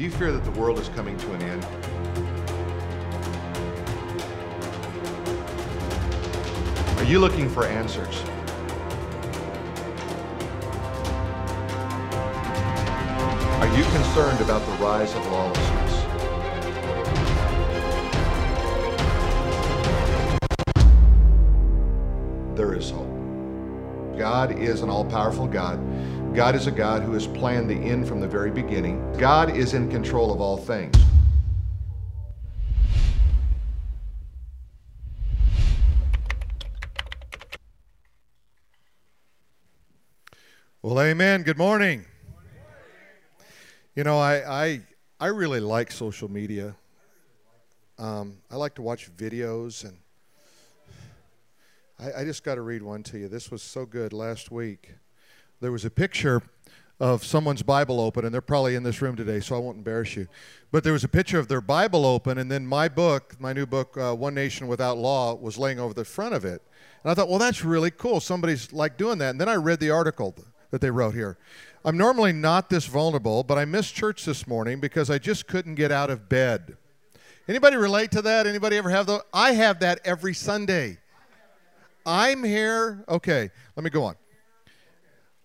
Do you fear that the world is coming to an end? Are you looking for answers? Are you concerned about the rise of lawlessness? There is hope. God is an all powerful God. God is a God who has planned the end from the very beginning. God is in control of all things. Well, amen. Good morning. You know, I, I, I really like social media. Um, I like to watch videos, and I, I just got to read one to you. This was so good last week. There was a picture of someone's Bible open, and they're probably in this room today, so I won't embarrass you. But there was a picture of their Bible open, and then my book, my new book, uh, One Nation Without Law, was laying over the front of it. And I thought, well, that's really cool. Somebody's like doing that. And then I read the article that they wrote here. I'm normally not this vulnerable, but I missed church this morning because I just couldn't get out of bed. Anybody relate to that? Anybody ever have that? I have that every Sunday. I'm here. Okay, let me go on.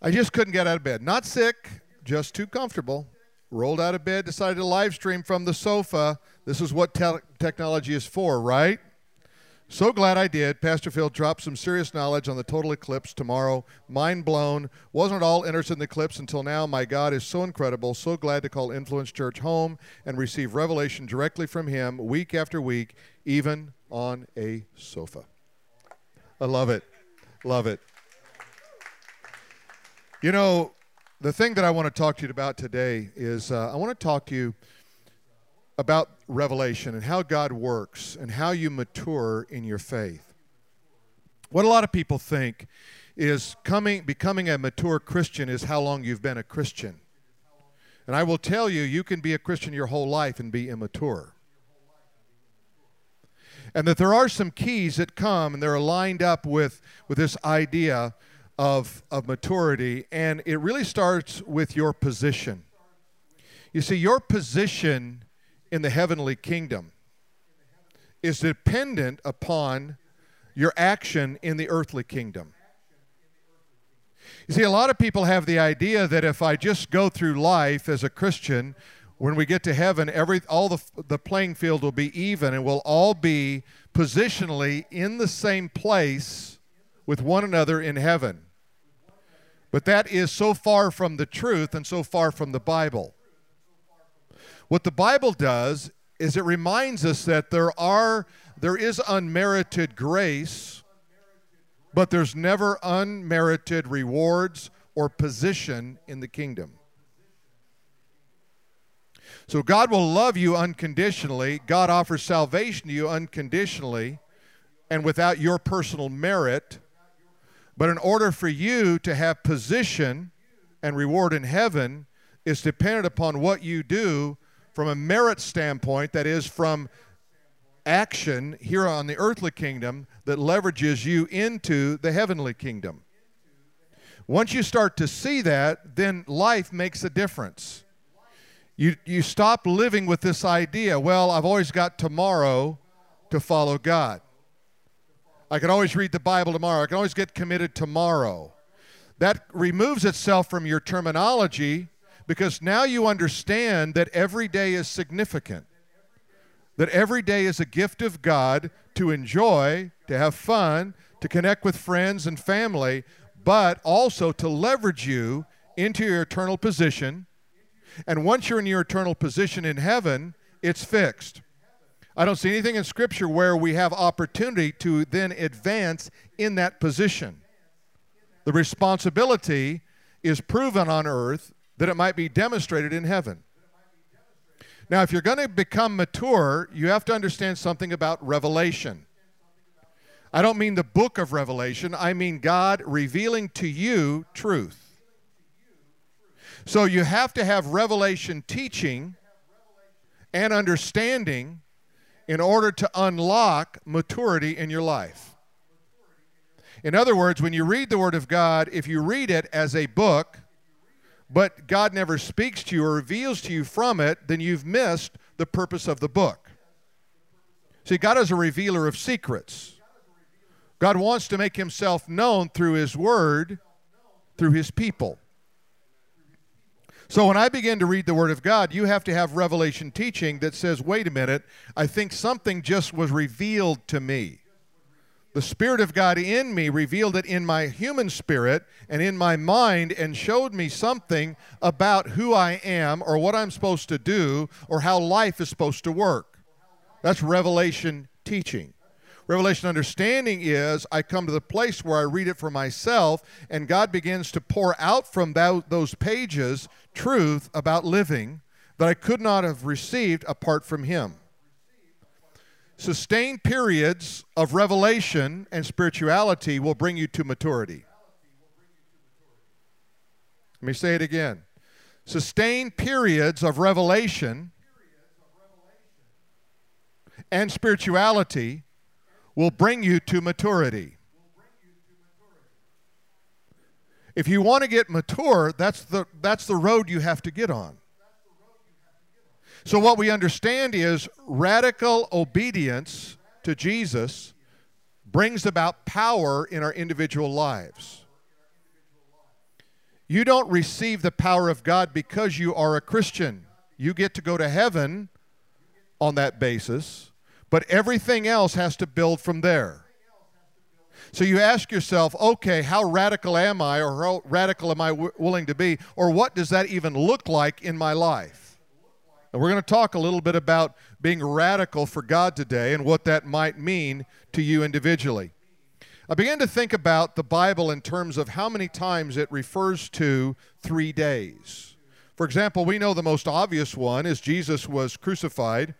I just couldn't get out of bed. Not sick, just too comfortable. Rolled out of bed, decided to live stream from the sofa. This is what te- technology is for, right? So glad I did. Pastor Phil dropped some serious knowledge on the total eclipse tomorrow. Mind blown. Wasn't at all interested in the eclipse until now. My God is so incredible. So glad to call Influence Church home and receive revelation directly from Him week after week, even on a sofa. I love it. Love it. You know, the thing that I want to talk to you about today is uh, I want to talk to you about revelation and how God works and how you mature in your faith. What a lot of people think is coming becoming a mature Christian is how long you've been a Christian. And I will tell you you can be a Christian your whole life and be immature. And that there are some keys that come and they're lined up with with this idea of of maturity and it really starts with your position. You see your position in the heavenly kingdom is dependent upon your action in the earthly kingdom. You see, a lot of people have the idea that if I just go through life as a Christian, when we get to heaven, every all the the playing field will be even, and we'll all be positionally in the same place with one another in heaven. But that is so far from the truth and so far from the Bible. What the Bible does is it reminds us that there are there is unmerited grace, but there's never unmerited rewards or position in the kingdom. So God will love you unconditionally. God offers salvation to you unconditionally and without your personal merit. But in order for you to have position and reward in heaven, is dependent upon what you do from a merit standpoint, that is, from action here on the earthly kingdom that leverages you into the heavenly kingdom. Once you start to see that, then life makes a difference. You, you stop living with this idea, well, I've always got tomorrow to follow God. I can always read the Bible tomorrow. I can always get committed tomorrow. That removes itself from your terminology because now you understand that every day is significant. That every day is a gift of God to enjoy, to have fun, to connect with friends and family, but also to leverage you into your eternal position. And once you're in your eternal position in heaven, it's fixed. I don't see anything in Scripture where we have opportunity to then advance in that position. The responsibility is proven on earth that it might be demonstrated in heaven. Now, if you're going to become mature, you have to understand something about revelation. I don't mean the book of Revelation, I mean God revealing to you truth. So you have to have revelation teaching and understanding in order to unlock maturity in your life. In other words, when you read the Word of God, if you read it as a book, but God never speaks to you or reveals to you from it, then you've missed the purpose of the book. See, God is a revealer of secrets. God wants to make himself known through his word, through his people. So when I begin to read the Word of God, you have to have revelation teaching that says, wait a minute, I think something just was revealed to me. The Spirit of God in me revealed it in my human spirit and in my mind and showed me something about who I am or what I'm supposed to do or how life is supposed to work. That's revelation teaching. Revelation understanding is I come to the place where I read it for myself, and God begins to pour out from that, those pages truth about living that I could not have received apart from Him. Sustained periods of revelation and spirituality will bring you to maturity. Let me say it again. Sustained periods of revelation and spirituality will bring you to maturity. If you want to get mature, that's the, that's the road you have to get on. So, what we understand is radical obedience to Jesus brings about power in our individual lives. You don't receive the power of God because you are a Christian. You get to go to heaven on that basis, but everything else has to build from there. So you ask yourself, okay, how radical am I, or how radical am I w- willing to be, or what does that even look like in my life? And we're going to talk a little bit about being radical for God today and what that might mean to you individually. I began to think about the Bible in terms of how many times it refers to three days. For example, we know the most obvious one is Jesus was crucified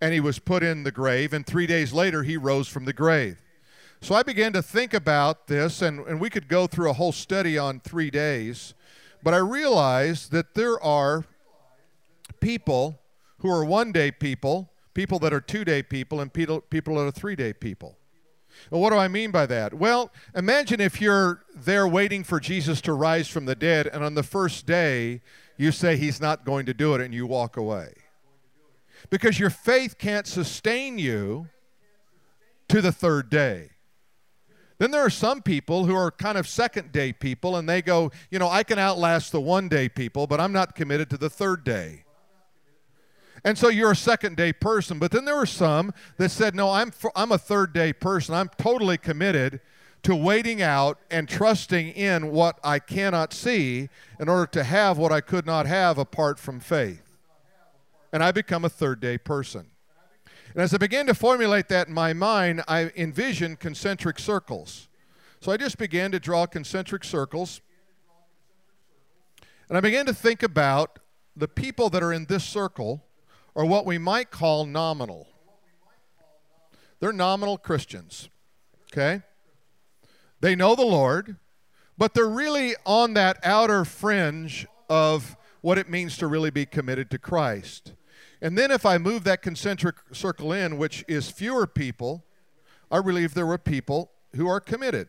and he was put in the grave, and three days later he rose from the grave. So I began to think about this, and, and we could go through a whole study on three days, but I realized that there are people who are one day people, people that are two day people, and people, people that are three day people. Well, what do I mean by that? Well, imagine if you're there waiting for Jesus to rise from the dead, and on the first day, you say he's not going to do it, and you walk away. Because your faith can't sustain you to the third day. Then there are some people who are kind of second day people, and they go, you know, I can outlast the one day people, but I'm not committed to the third day. And so you're a second day person. But then there were some that said, no, I'm, I'm a third day person. I'm totally committed to waiting out and trusting in what I cannot see in order to have what I could not have apart from faith. And I become a third day person. And as I began to formulate that in my mind, I envisioned concentric circles. So I just began to draw concentric circles. And I began to think about the people that are in this circle or what we might call nominal. They're nominal Christians, okay? They know the Lord, but they're really on that outer fringe of what it means to really be committed to Christ. And then if I move that concentric circle in, which is fewer people, I believe there were people who are committed.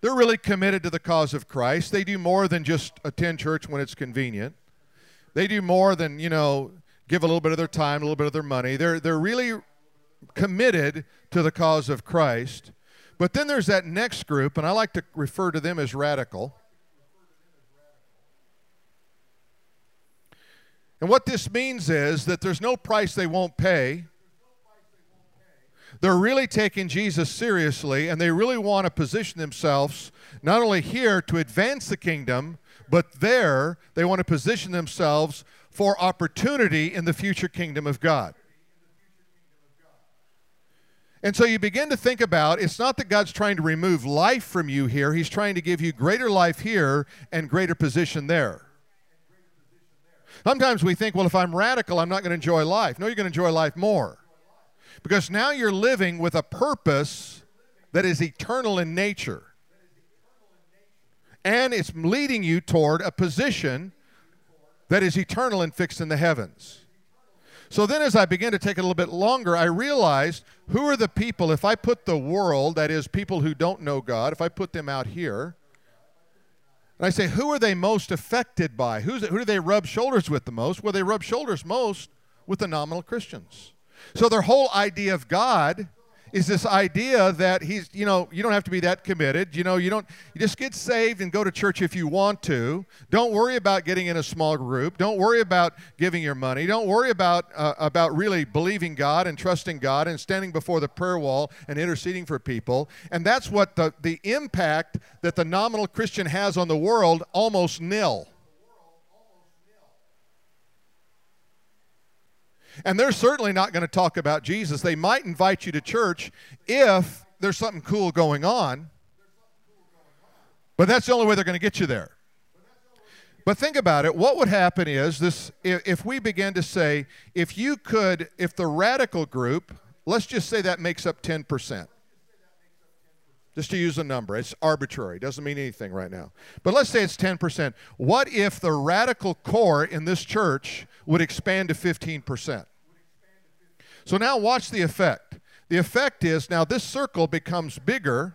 They're really committed to the cause of Christ. They do more than just attend church when it's convenient. They do more than, you know, give a little bit of their time, a little bit of their money. They're, they're really committed to the cause of Christ. But then there's that next group, and I like to refer to them as radical. And what this means is that there's no price they won't pay. They're really taking Jesus seriously, and they really want to position themselves not only here to advance the kingdom, but there they want to position themselves for opportunity in the future kingdom of God. And so you begin to think about it's not that God's trying to remove life from you here, He's trying to give you greater life here and greater position there. Sometimes we think, well, if I'm radical, I'm not going to enjoy life. No, you're going to enjoy life more. Because now you're living with a purpose that is eternal in nature and it's leading you toward a position that is eternal and fixed in the heavens. So then, as I began to take it a little bit longer, I realized who are the people, if I put the world, that is, people who don't know God, if I put them out here, And I say, who are they most affected by? Who's, who do they rub shoulders with the most? Well, they rub shoulders most with the nominal Christians. So their whole idea of God is this idea that he's, you know, you don't have to be that committed. You know, you don't, you just get saved and go to church if you want to. Don't worry about getting in a small group. Don't worry about giving your money. Don't worry about, uh, about really believing God and trusting God and standing before the prayer wall and interceding for people. And that's what the, the impact that the nominal Christian has on the world almost nil. And they're certainly not going to talk about Jesus. They might invite you to church if there's something cool going on, but that's the only way they're going to get you there. But think about it. What would happen is this if we begin to say, if you could, if the radical group, let's just say that makes up 10%. Just to use a number, it's arbitrary, doesn't mean anything right now. But let's say it's 10%. What if the radical core in this church would expand to 15%? So now watch the effect. The effect is now this circle becomes bigger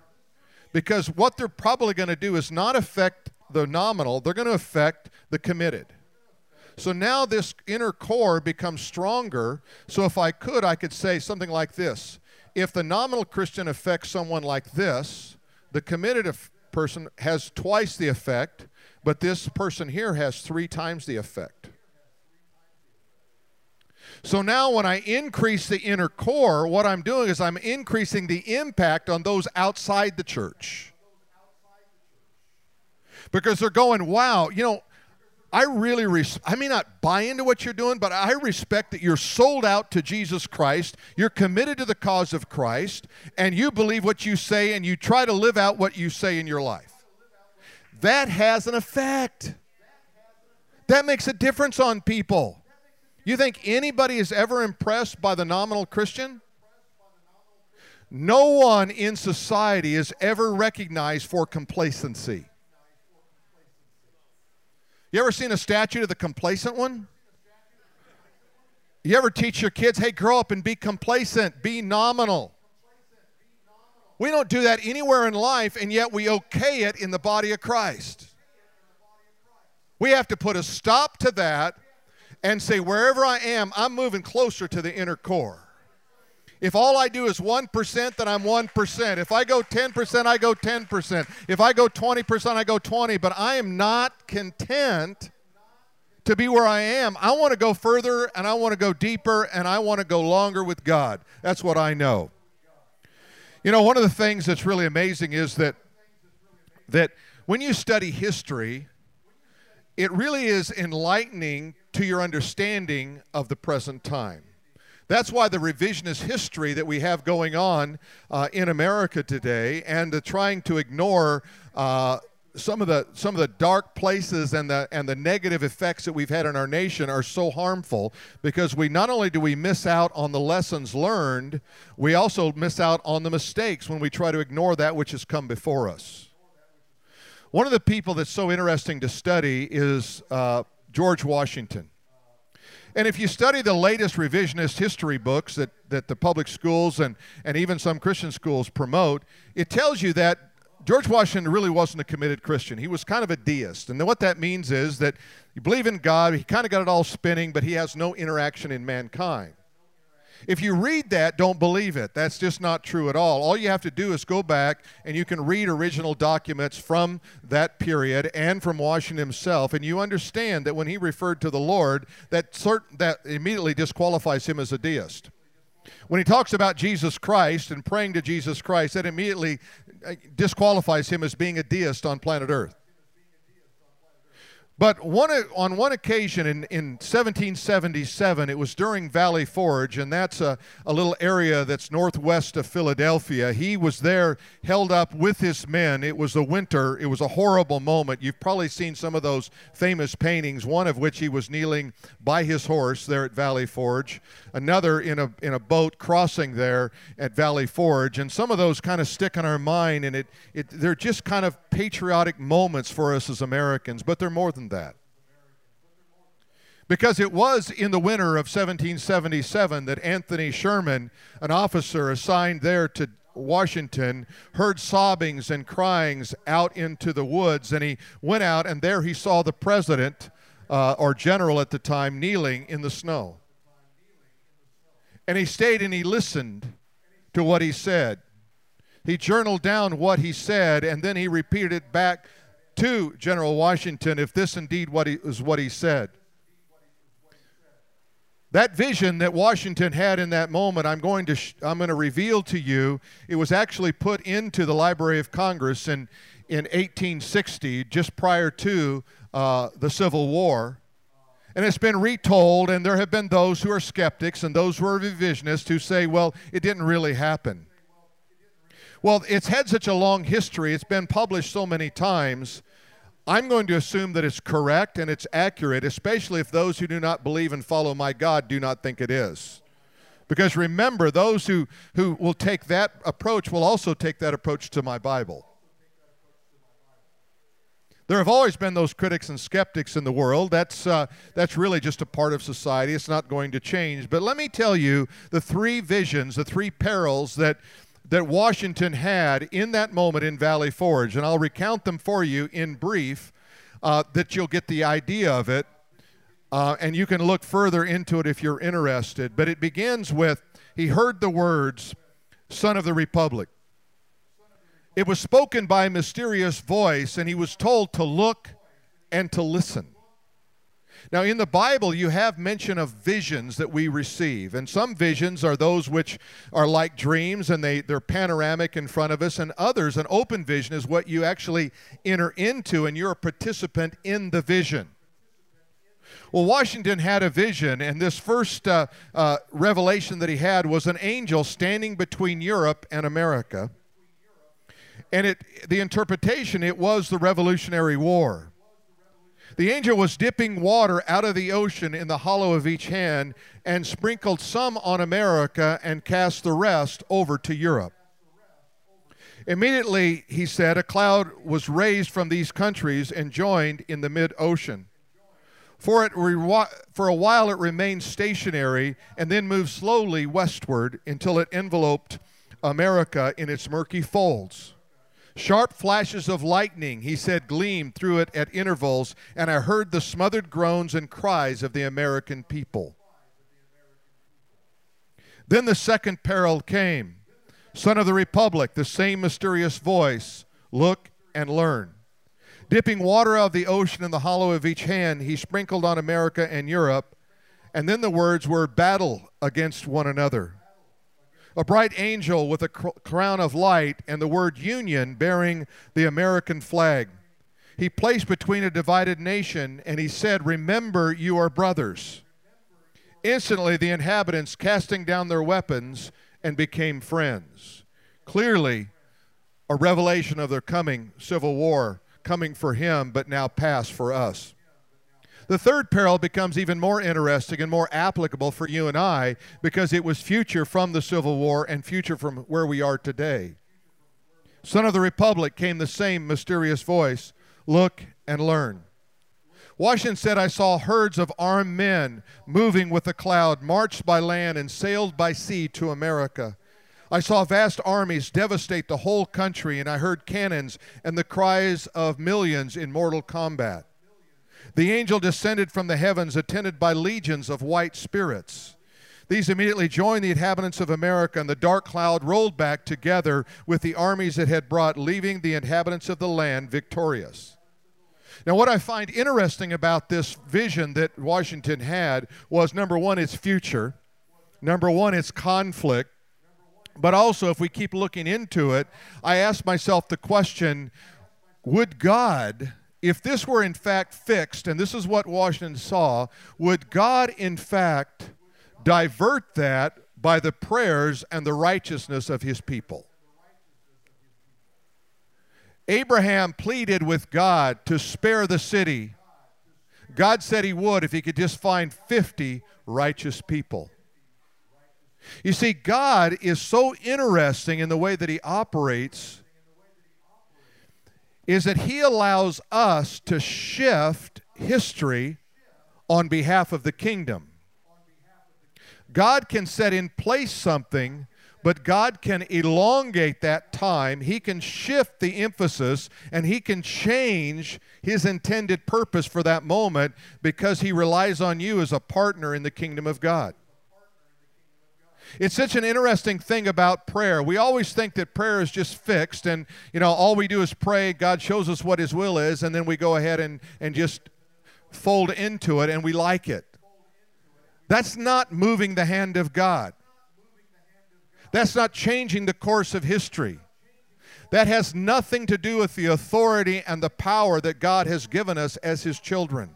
because what they're probably going to do is not affect the nominal, they're going to affect the committed. So now this inner core becomes stronger. So if I could, I could say something like this if the nominal Christian affects someone like this, the committed person has twice the effect, but this person here has three times the effect. So now, when I increase the inner core, what I'm doing is I'm increasing the impact on those outside the church. Because they're going, wow, you know, I really, res- I may not buy into what you're doing, but I respect that you're sold out to Jesus Christ. You're committed to the cause of Christ, and you believe what you say, and you try to live out what you say in your life. That has an effect. That makes a difference on people. You think anybody is ever impressed by the nominal Christian? No one in society is ever recognized for complacency. You ever seen a statue of the complacent one? You ever teach your kids, hey, grow up and be complacent, be nominal? We don't do that anywhere in life, and yet we okay it in the body of Christ. We have to put a stop to that and say, wherever I am, I'm moving closer to the inner core. If all I do is 1%, then I'm 1%. If I go 10%, I go 10%. If I go 20%, I go 20. But I am not content to be where I am. I want to go further and I want to go deeper and I want to go longer with God. That's what I know. You know, one of the things that's really amazing is that that when you study history, it really is enlightening to your understanding of the present time. That's why the revisionist history that we have going on uh, in America today and the trying to ignore uh, some of the some of the dark places and the and the negative effects that we've had in our nation are so harmful because we not only do we miss out on the lessons learned, we also miss out on the mistakes when we try to ignore that which has come before us. One of the people that's so interesting to study is uh, George Washington. And if you study the latest revisionist history books that, that the public schools and, and even some Christian schools promote, it tells you that George Washington really wasn't a committed Christian. He was kind of a deist. And what that means is that you believe in God, he kind of got it all spinning, but he has no interaction in mankind. If you read that, don't believe it. That's just not true at all. All you have to do is go back and you can read original documents from that period and from Washington himself, and you understand that when he referred to the Lord, that, certain, that immediately disqualifies him as a deist. When he talks about Jesus Christ and praying to Jesus Christ, that immediately uh, disqualifies him as being a deist on planet Earth. But one, on one occasion in, in 1777, it was during Valley Forge, and that's a, a little area that's northwest of Philadelphia. He was there held up with his men. It was the winter, it was a horrible moment. You've probably seen some of those famous paintings, one of which he was kneeling by his horse there at Valley Forge, another in a, in a boat crossing there at Valley Forge. And some of those kind of stick in our mind, and it, it, they're just kind of patriotic moments for us as Americans, but they're more than that. Because it was in the winter of 1777 that Anthony Sherman, an officer assigned there to, Washington heard sobbings and cryings out into the woods, and he went out, and there he saw the president uh, or general at the time kneeling in the snow. And he stayed and he listened to what he said. He journaled down what he said, and then he repeated it back to General Washington if this indeed what he, was what he said. That vision that Washington had in that moment, I'm going to sh- I'm going to reveal to you. It was actually put into the Library of Congress in in 1860, just prior to uh, the Civil War. And it's been retold, and there have been those who are skeptics and those who are revisionists who say, well, it didn't really happen. Well, it's had such a long history, it's been published so many times I'm going to assume that it's correct and it's accurate, especially if those who do not believe and follow my God do not think it is. Because remember, those who, who will take that approach will also take that approach to my Bible. There have always been those critics and skeptics in the world. That's, uh, that's really just a part of society. It's not going to change. But let me tell you the three visions, the three perils that, that Washington had in that moment in Valley Forge. And I'll recount them for you in brief uh, that you'll get the idea of it. Uh, and you can look further into it if you're interested. But it begins with He heard the words, Son of the Republic. It was spoken by a mysterious voice, and he was told to look and to listen. Now, in the Bible, you have mention of visions that we receive. And some visions are those which are like dreams and they, they're panoramic in front of us. And others, an open vision, is what you actually enter into and you're a participant in the vision. Well, Washington had a vision, and this first uh, uh, revelation that he had was an angel standing between Europe and America. And it, the interpretation, it was the Revolutionary War. The angel was dipping water out of the ocean in the hollow of each hand and sprinkled some on America and cast the rest over to Europe. Immediately, he said, a cloud was raised from these countries and joined in the mid ocean. For, it for a while it remained stationary and then moved slowly westward until it enveloped America in its murky folds. Sharp flashes of lightning, he said, gleamed through it at intervals, and I heard the smothered groans and cries of the American people. Then the second peril came. Son of the Republic, the same mysterious voice, look and learn. Dipping water out of the ocean in the hollow of each hand, he sprinkled on America and Europe, and then the words were battle against one another a bright angel with a crown of light and the word union bearing the American flag. He placed between a divided nation and he said, Remember, you are brothers. Instantly, the inhabitants casting down their weapons and became friends. Clearly, a revelation of their coming civil war, coming for him, but now past for us. The third peril becomes even more interesting and more applicable for you and I because it was future from the Civil War and future from where we are today. Son of the Republic came the same mysterious voice Look and learn. Washington said, I saw herds of armed men moving with the cloud, marched by land and sailed by sea to America. I saw vast armies devastate the whole country, and I heard cannons and the cries of millions in mortal combat. The angel descended from the heavens, attended by legions of white spirits. These immediately joined the inhabitants of America, and the dark cloud rolled back together with the armies it had brought, leaving the inhabitants of the land victorious. Now, what I find interesting about this vision that Washington had was number one, its future, number one, its conflict, but also, if we keep looking into it, I ask myself the question would God if this were in fact fixed, and this is what Washington saw, would God in fact divert that by the prayers and the righteousness of his people? Abraham pleaded with God to spare the city. God said he would if he could just find 50 righteous people. You see, God is so interesting in the way that he operates is that he allows us to shift history on behalf of the kingdom. God can set in place something, But God can elongate that time. He can shift the emphasis and He can change His intended purpose for that moment because He relies on you as a partner in the kingdom of God. It's such an interesting thing about prayer. We always think that prayer is just fixed and, you know, all we do is pray, God shows us what His will is, and then we go ahead and, and just fold into it and we like it. That's not moving the hand of God. That's not changing the course of history. That has nothing to do with the authority and the power that God has given us as His children.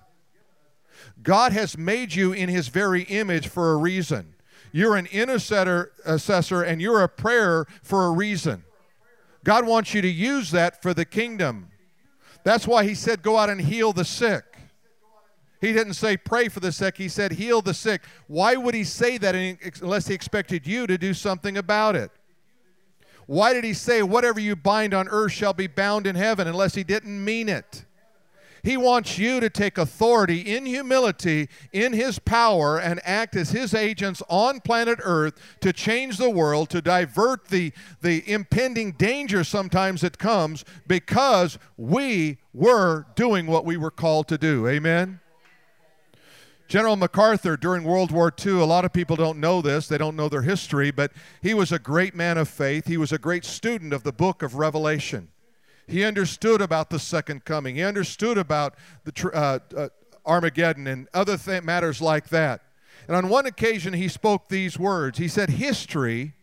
God has made you in His very image for a reason. You're an intercessor assessor, and you're a prayer for a reason. God wants you to use that for the kingdom. That's why He said, Go out and heal the sick. He didn't say pray for the sick, he said heal the sick. Why would he say that unless he expected you to do something about it? Why did he say whatever you bind on earth shall be bound in heaven unless he didn't mean it? He wants you to take authority in humility in His power and act as His agents on planet Earth to change the world, to divert the, the impending danger sometimes that comes because we were doing what we were called to do. Amen? General MacArthur during World War II, a lot of people don't know this, they don't know their history, but he was a great man of faith. He was a great student of the book of Revelation. He understood about the second coming, he understood about the uh, uh, Armageddon and other th- matters like that. And on one occasion, he spoke these words He said, History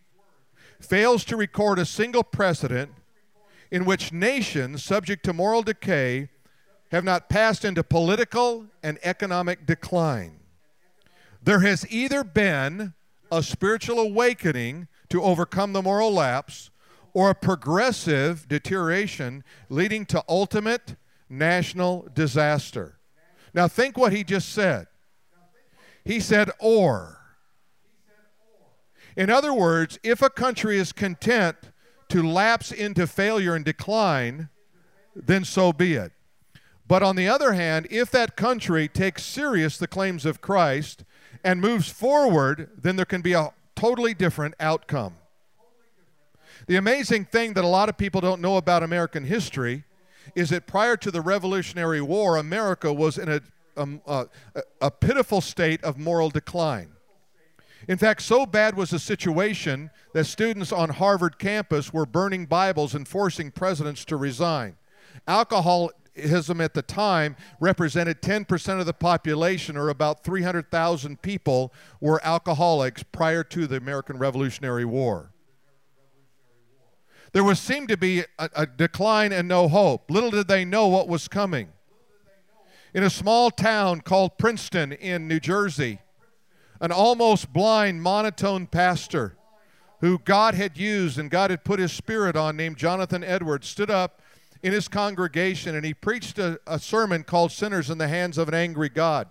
fails to record a single precedent in which nations subject to moral decay have not passed into political and economic decline. There has either been a spiritual awakening to overcome the moral lapse or a progressive deterioration leading to ultimate national disaster. Now, think what he just said. He said, or. In other words, if a country is content to lapse into failure and decline, then so be it. But on the other hand, if that country takes serious the claims of Christ and moves forward, then there can be a totally different outcome. The amazing thing that a lot of people don't know about American history is that prior to the Revolutionary War, America was in a, um, a, a pitiful state of moral decline. In fact, so bad was the situation that students on Harvard campus were burning Bibles and forcing presidents to resign. Alcoholism at the time represented 10% of the population, or about 300,000 people, were alcoholics prior to the American Revolutionary War. There was seemed to be a, a decline and no hope. Little did they know what was coming. In a small town called Princeton in New Jersey, an almost blind, monotone pastor who God had used and God had put his spirit on, named Jonathan Edwards, stood up in his congregation and he preached a, a sermon called Sinners in the Hands of an Angry God.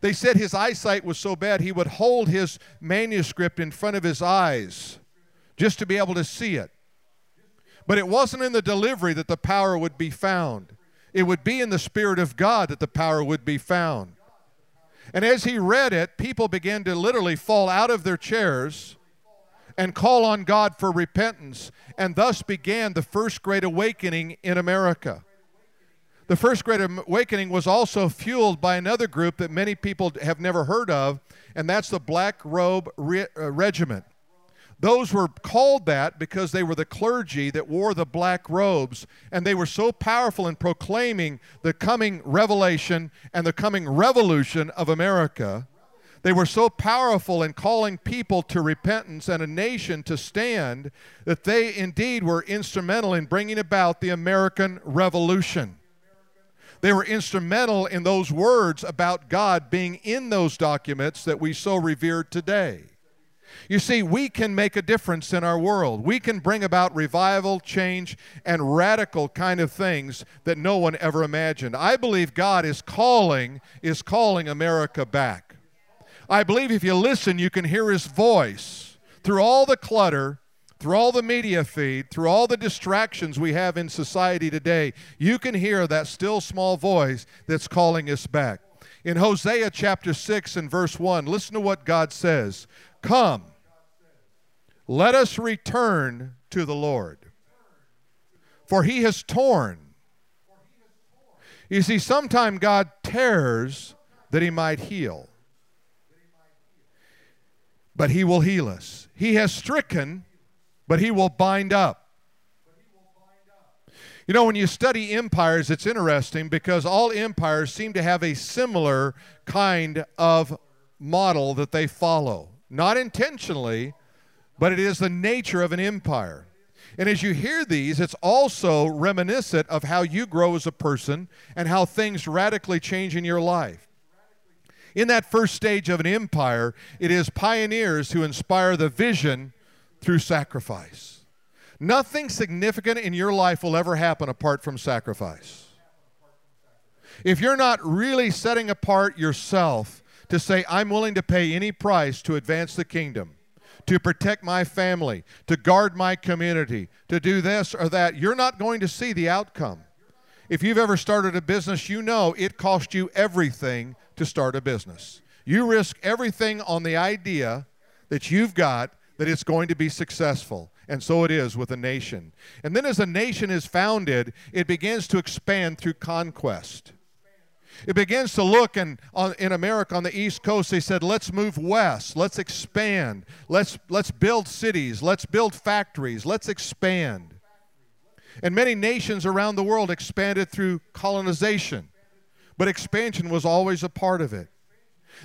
They said his eyesight was so bad he would hold his manuscript in front of his eyes just to be able to see it. But it wasn't in the delivery that the power would be found. It would be in the Spirit of God that the power would be found. And as he read it, people began to literally fall out of their chairs and call on God for repentance. And thus began the first great awakening in America. The first great awakening was also fueled by another group that many people have never heard of, and that's the Black Robe Re- uh, Regiment. Those were called that because they were the clergy that wore the black robes, and they were so powerful in proclaiming the coming revelation and the coming revolution of America they were so powerful in calling people to repentance and a nation to stand that they indeed were instrumental in bringing about the American Revolution. They were instrumental in those words about God being in those documents that we so revere today. You see, we can make a difference in our world. We can bring about revival, change, and radical kind of things that no one ever imagined. I believe God is calling is calling America back. I believe if you listen, you can hear his voice through all the clutter, through all the media feed, through all the distractions we have in society today. You can hear that still small voice that's calling us back. In Hosea chapter 6 and verse 1, listen to what God says Come, Let us return to the Lord. For he has torn. You see, sometime God tears that he might heal. But he will heal us. He has stricken, but he will bind up. You know, when you study empires, it's interesting because all empires seem to have a similar kind of model that they follow. Not intentionally, but it is the nature of an empire. And as you hear these, it's also reminiscent of how you grow as a person and how things radically change in your life. In that first stage of an empire, it is pioneers who inspire the vision through sacrifice. Nothing significant in your life will ever happen apart from sacrifice. If you're not really setting apart yourself to say, I'm willing to pay any price to advance the kingdom, to protect my family, to guard my community, to do this or that, you're not going to see the outcome. If you've ever started a business, you know it cost you everything to start a business. You risk everything on the idea that you've got that it's going to be successful. And so it is with a nation. And then as a nation is founded, it begins to expand through conquest. It begins to look, and in America on the East Coast, they said, let's move west, let's expand, let's, let's build cities, let's build factories, let's expand. And many nations around the world expanded through colonization, but expansion was always a part of it.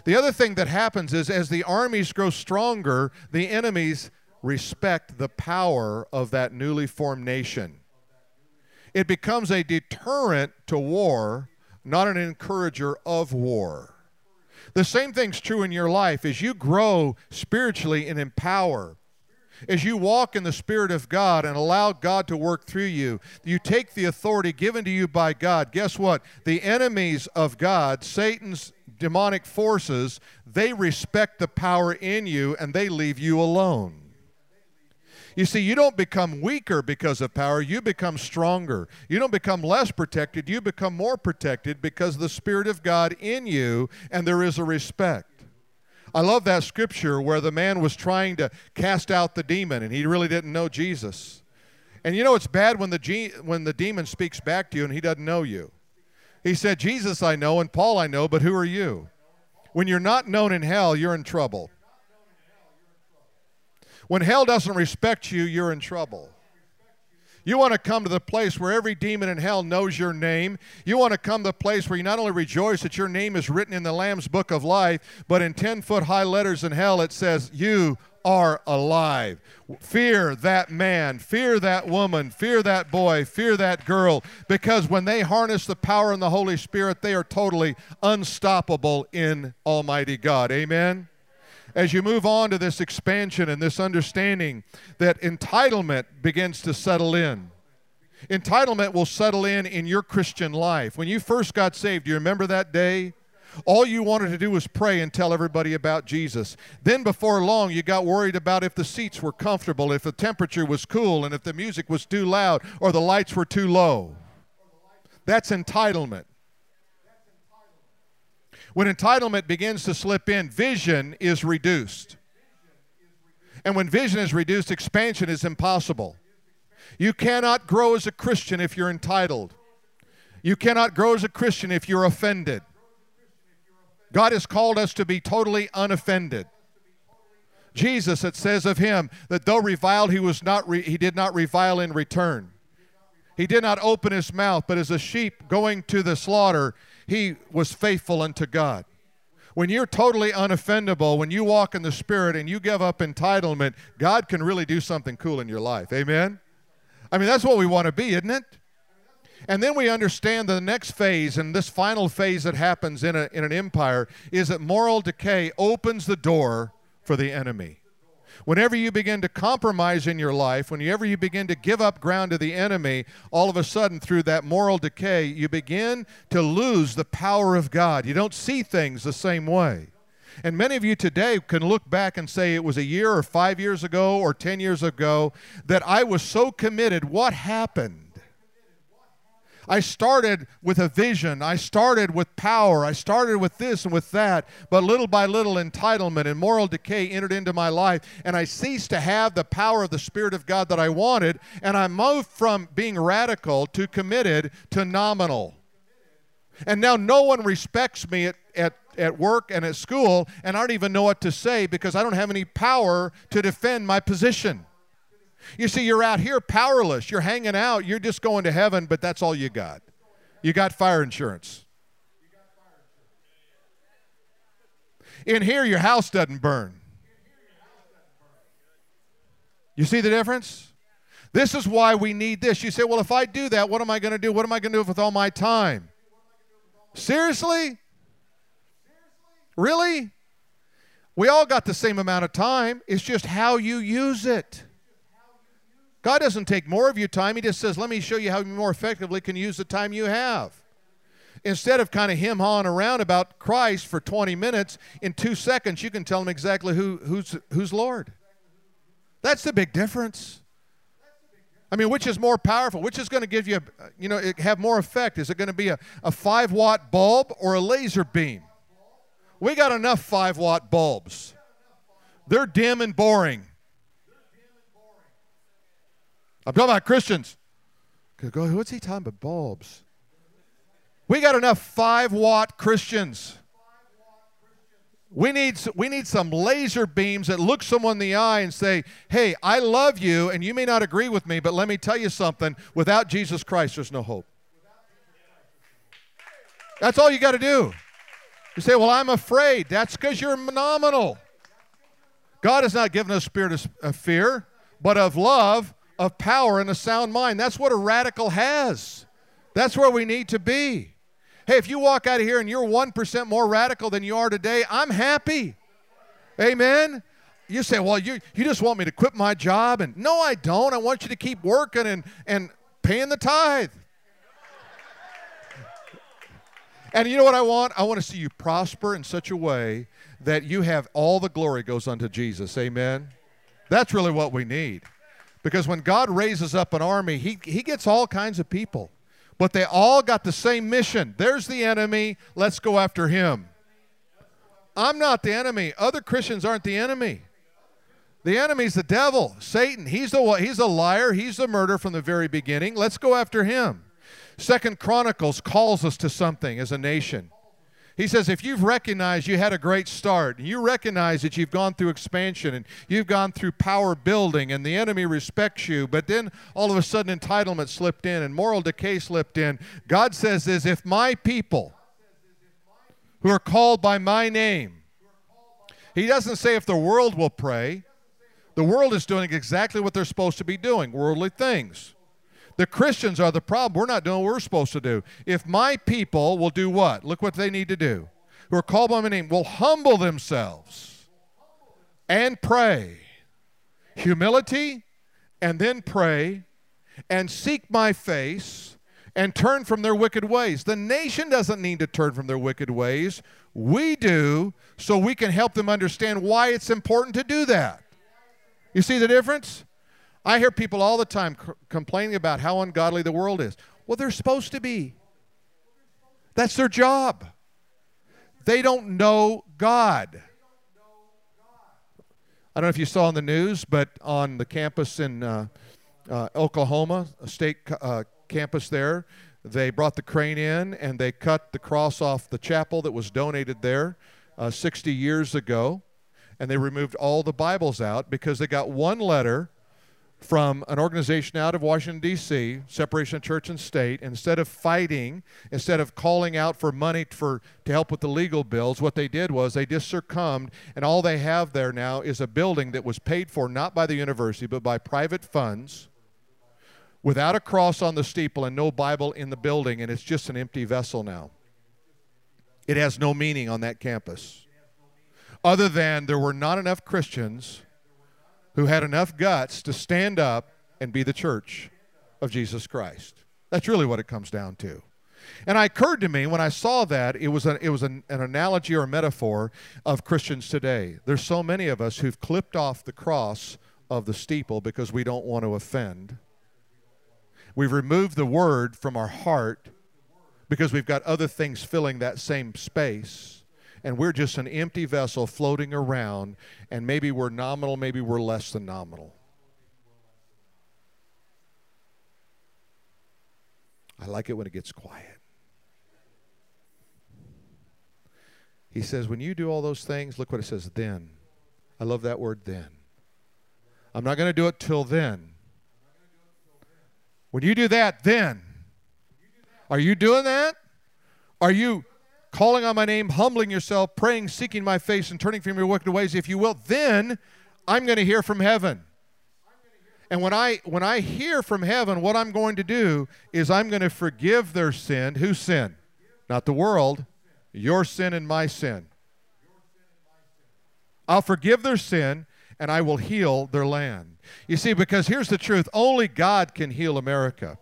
The other thing that happens is as the armies grow stronger, the enemies respect the power of that newly formed nation. It becomes a deterrent to war, not an encourager of war. The same thing's true in your life. As you grow spiritually and in power, as you walk in the Spirit of God and allow God to work through you, you take the authority given to you by God. Guess what? The enemies of God, Satan's demonic forces, they respect the power in you and they leave you alone. You see, you don't become weaker because of power, you become stronger. You don't become less protected, you become more protected because of the Spirit of God in you, and there is a respect. I love that scripture where the man was trying to cast out the demon and he really didn't know Jesus. And you know it's bad when the, when the demon speaks back to you and he doesn't know you. He said, Jesus I know and Paul I know, but who are you? When you're not known in hell, you're in trouble. When hell doesn't respect you, you're in trouble. You want to come to the place where every demon in hell knows your name. You want to come to the place where you not only rejoice that your name is written in the Lamb's book of life, but in 10 foot high letters in hell it says, You are alive. Fear that man, fear that woman, fear that boy, fear that girl, because when they harness the power in the Holy Spirit, they are totally unstoppable in Almighty God. Amen? As you move on to this expansion and this understanding that entitlement begins to settle in. Entitlement will settle in in your Christian life. When you first got saved, do you remember that day? All you wanted to do was pray and tell everybody about Jesus. Then, before long, you got worried about if the seats were comfortable, if the temperature was cool, and if the music was too loud or the lights were too low. That's entitlement. When entitlement begins to slip in, vision is reduced. And when vision is reduced, expansion is impossible. You cannot grow as a Christian if you're entitled. You cannot grow as a Christian if you're offended. God has called us to be totally unoffended. Jesus, it says of him that though reviled, he was not re- he did not revile in return. He did not open his mouth, but as a sheep going to the slaughter, he was faithful unto God. When you're totally unoffendable, when you walk in the Spirit and you give up entitlement, God can really do something cool in your life. Amen? I mean, that's what we want to be, isn't it? And then we understand the next phase, and this final phase that happens in, a, in an empire, is that moral decay opens the door for the enemy. Whenever you begin to compromise in your life, whenever you begin to give up ground to the enemy, all of a sudden, through that moral decay, you begin to lose the power of God. You don't see things the same way. And many of you today can look back and say it was a year or five years ago or 10 years ago that I was so committed. What happened? I started with a vision. I started with power. I started with this and with that. But little by little, entitlement and moral decay entered into my life. And I ceased to have the power of the Spirit of God that I wanted. And I moved from being radical to committed to nominal. And now no one respects me at, at, at work and at school, and I don't even know what to say because I don't have any power to defend my position. You see, you're out here powerless. You're hanging out. You're just going to heaven, but that's all you got. You got fire insurance. In here, your house doesn't burn. You see the difference? This is why we need this. You say, well, if I do that, what am I going to do? What am I going to do with all my time? Seriously? Really? We all got the same amount of time. It's just how you use it. God doesn't take more of your time. He just says, let me show you how you more effectively can use the time you have. Instead of kind of him hawing around about Christ for 20 minutes, in two seconds you can tell him exactly who, who's, who's Lord. That's the big difference. I mean, which is more powerful? Which is going to give you, you know, have more effect? Is it going to be a, a five watt bulb or a laser beam? We got enough five watt bulbs. They're dim and boring. I'm talking about Christians. Go, what's he talking about? Bulbs. We got enough five watt Christians. We need, we need some laser beams that look someone in the eye and say, Hey, I love you, and you may not agree with me, but let me tell you something. Without Jesus Christ, there's no hope. That's all you got to do. You say, Well, I'm afraid. That's because you're phenomenal. God has not given us a spirit of fear, but of love, of power and a sound mind. That's what a radical has. That's where we need to be. Hey, if you walk out of here and you're 1% more radical than you are today, I'm happy. Amen. You say, well, you, you just want me to quit my job. And no, I don't. I want you to keep working and, and paying the tithe. and you know what I want? I want to see you prosper in such a way that you have all the glory goes unto Jesus. Amen. That's really what we need. Because when God raises up an army, he, he gets all kinds of people. But they all got the same mission. There's the enemy. Let's go after him. I'm not the enemy. Other Christians aren't the enemy. The enemy's the devil, Satan. He's the he's a liar. He's the murderer from the very beginning. Let's go after him. Second Chronicles calls us to something as a nation. He says, if you've recognized you had a great start, and you recognize that you've gone through expansion and you've gone through power building and the enemy respects you, but then all of a sudden entitlement slipped in and moral decay slipped in, God says is if my people who are called by my name, he doesn't say if the world will pray. The world is doing exactly what they're supposed to be doing, worldly things. The Christians are the problem. We're not doing what we're supposed to do. If my people will do what? Look what they need to do. Who are called by my name will humble themselves and pray. Humility and then pray and seek my face and turn from their wicked ways. The nation doesn't need to turn from their wicked ways. We do, so we can help them understand why it's important to do that. You see the difference? I hear people all the time complaining about how ungodly the world is. Well, they're supposed to be. That's their job. They don't know God. I don't know if you saw on the news, but on the campus in uh, uh, Oklahoma, a state uh, campus there, they brought the crane in and they cut the cross off the chapel that was donated there uh, 60 years ago. And they removed all the Bibles out because they got one letter from an organization out of Washington, D.C., separation of church and state, instead of fighting, instead of calling out for money for, to help with the legal bills, what they did was they just succumbed, and all they have there now is a building that was paid for not by the university, but by private funds, without a cross on the steeple and no Bible in the building, and it's just an empty vessel now. It has no meaning on that campus, other than there were not enough Christians who had enough guts to stand up and be the church of Jesus Christ. That's really what it comes down to. And it occurred to me when I saw that it was, a, it was an, an analogy or metaphor of Christians today. There's so many of us who've clipped off the cross of the steeple because we don't want to offend. We've removed the word from our heart because we've got other things filling that same space. And we're just an empty vessel floating around, and maybe we're nominal, maybe we're less than nominal. I like it when it gets quiet. He says, when you do all those things, look what it says, then. I love that word, then. I'm not going to do it till then. When you do that, then. Are you doing that? Are you calling on my name, humbling yourself, praying, seeking my face, and turning from your wicked ways? If you will, then I'm going to hear from heaven. And when I when I hear from heaven, what I'm going to do is I'm going to forgive their sin. Whose sin? Not the world. Your sin and my sin. I'll forgive their sin and I will heal their land. You see, because here's the truth only God can heal America.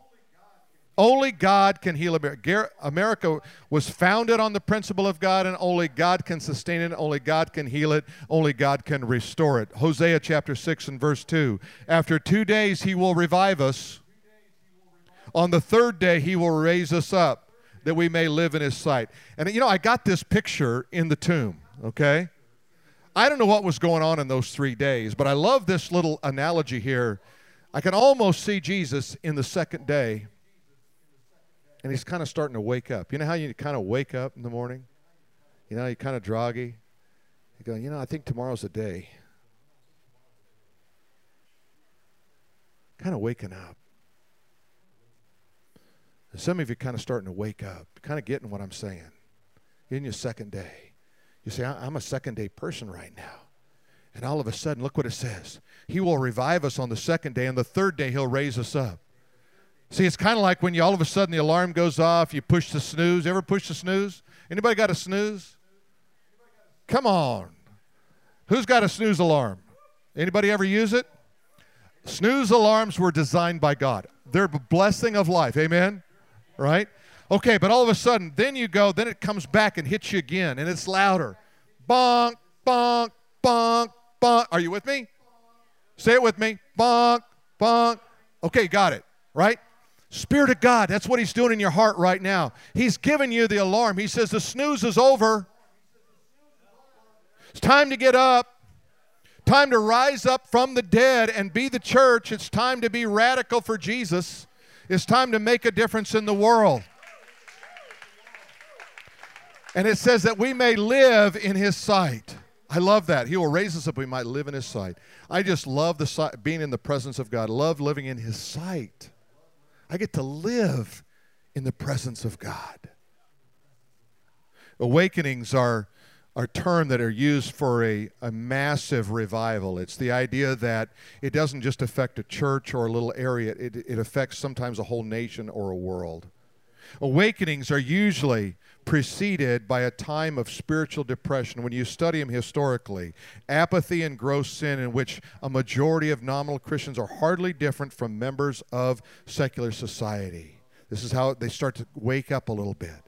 Only God can heal America. America was founded on the principle of God, and only God can sustain it. Only God can heal it. Only God can restore it. Hosea chapter 6 and verse 2. After two days, he will revive us. On the third day, he will raise us up that we may live in his sight. And you know, I got this picture in the tomb, okay? I don't know what was going on in those three days, but I love this little analogy here. I can almost see Jesus in the second day, and he's kind of starting to wake up. You know how you kind of wake up in the morning? You know, you're kind of droggy. You go, you know, I think tomorrow's the day. Kind of waking up. And some of you kind of starting to wake up, kind of getting what I'm saying. You're in your second day. You say, I'm a second day person right now. And all of a sudden, look what it says. He will revive us on the second day, and the third day, He'll raise us up. See, it's kind of like when you all of a sudden the alarm goes off, you push the snooze. Ever push the snooze? Anybody got a snooze? Come on. Who's got a snooze alarm? Anybody ever use it? Snooze alarms were designed by God. They're a blessing of life. Amen? Right? Okay, but all of a sudden, then you go, then it comes back and hits you again, and it's louder. Bonk, bonk, bonk, bonk. Are you with me? Say it with me. Bonk, bonk. Okay, got it, right? Spirit of God, that's what He's doing in your heart right now. He's giving you the alarm. He says, The snooze is over. It's time to get up. Time to rise up from the dead and be the church. It's time to be radical for Jesus. It's time to make a difference in the world. And it says that we may live in his sight. I love that. He will raise us up, we might live in his sight. I just love the sight, being in the presence of God. Love living in his sight. I get to live in the presence of God. Awakenings are a term that are used for a, a massive revival. It's the idea that it doesn't just affect a church or a little area, it, it affects sometimes a whole nation or a world. Awakenings are usually preceded by a time of spiritual depression. When you study them historically, apathy and gross sin, in which a majority of nominal Christians are hardly different from members of secular society. This is how they start to wake up a little bit.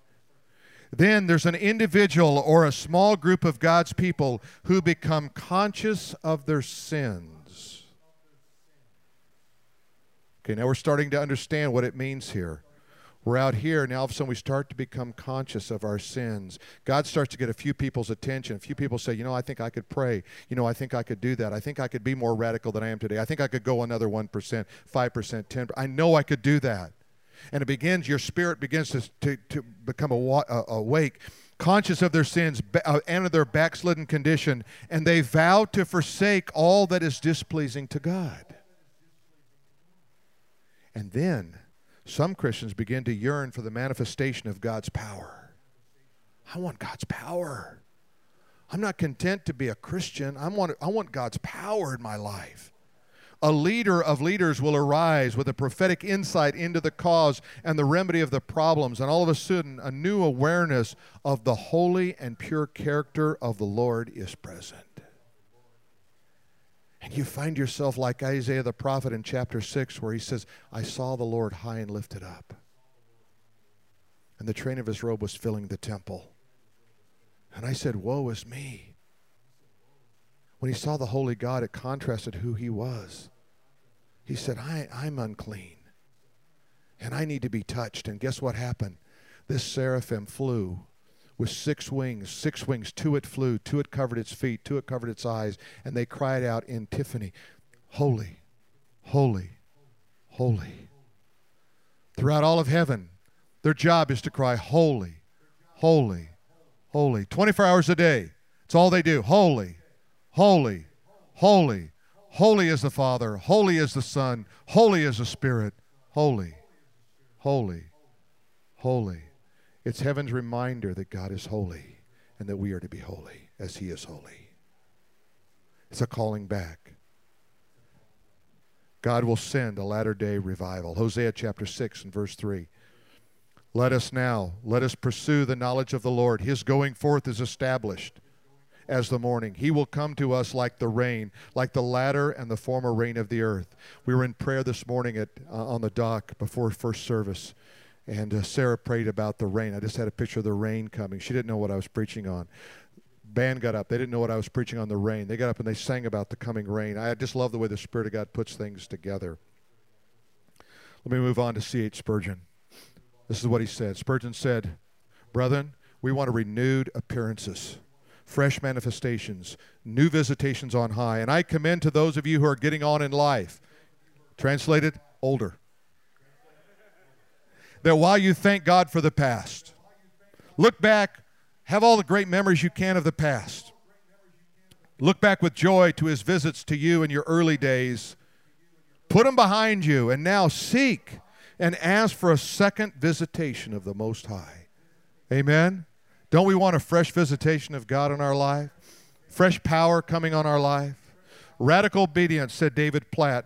Then there's an individual or a small group of God's people who become conscious of their sins. Okay, now we're starting to understand what it means here. We're out here, and all of a sudden we start to become conscious of our sins. God starts to get a few people's attention. A few people say, You know, I think I could pray. You know, I think I could do that. I think I could be more radical than I am today. I think I could go another 1%, 5%, 10%. I know I could do that. And it begins, your spirit begins to, to, to become awake, conscious of their sins uh, and of their backslidden condition, and they vow to forsake all that is displeasing to God. And then, some Christians begin to yearn for the manifestation of God's power. I want God's power. I'm not content to be a Christian. I want, I want God's power in my life. A leader of leaders will arise with a prophetic insight into the cause and the remedy of the problems, and all of a sudden, a new awareness of the holy and pure character of the Lord is present. And you find yourself like Isaiah the prophet in chapter 6, where he says, I saw the Lord high and lifted up. And the train of his robe was filling the temple. And I said, Woe is me. When he saw the holy God, it contrasted who he was. He said, I, I'm unclean. And I need to be touched. And guess what happened? This seraphim flew with six wings, six wings, two it flew, two it covered its feet, two it covered its eyes, and they cried out in antiphony, Holy, holy, holy. Throughout all of heaven, their job is to cry, Holy, holy, holy. 24 hours a day. It's all they do. Holy, holy, holy. Holy is the Father, holy is the Son, holy is the Spirit. Holy, holy, holy. It's heaven's reminder that God is holy and that we are to be holy as He is holy. It's a calling back. God will send a latter day revival. Hosea chapter 6 and verse 3. Let us now, let us pursue the knowledge of the Lord. His going forth is established as the morning. He will come to us like the rain, like the latter and the former rain of the earth. We were in prayer this morning at, uh, on the dock before first service, and uh, Sarah prayed about the rain. I just had a picture of the rain coming. She didn't know what I was preaching on. Band got up. They didn't know what I was preaching on the rain. They got up and they sang about the coming rain. I just love the way the Spirit of God puts things together. Let me move on to C.H. Spurgeon. This is what he said. Spurgeon said, Brethren, we want renewed appearances, fresh manifestations, new visitations on high. And I commend to those of you who are getting on in life, translated, older, that while you thank God for the past, look back, have all the great memories you can of the past. Look back with joy to his visits to you in your early days. Put them behind you and now seek and ask for a second visitation of the Most High. Amen? Don't we want a fresh visitation of God in our life? Fresh power coming on our life? Radical obedience, said David Platt,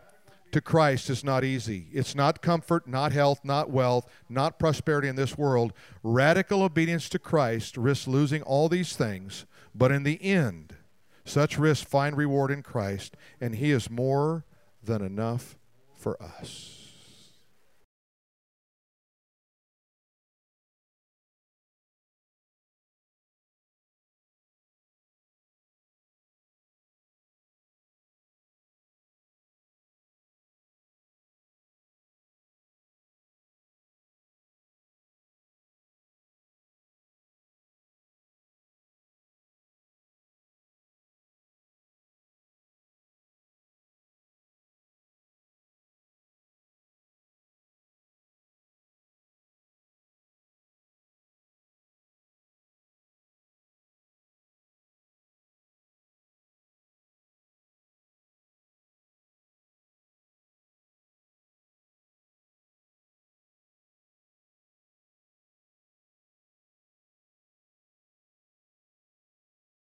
to Christ is not easy. It's not comfort, not health, not wealth, not prosperity in this world. Radical obedience to Christ risks losing all these things, but in the end, such risks find reward in Christ, and He is more than enough for us.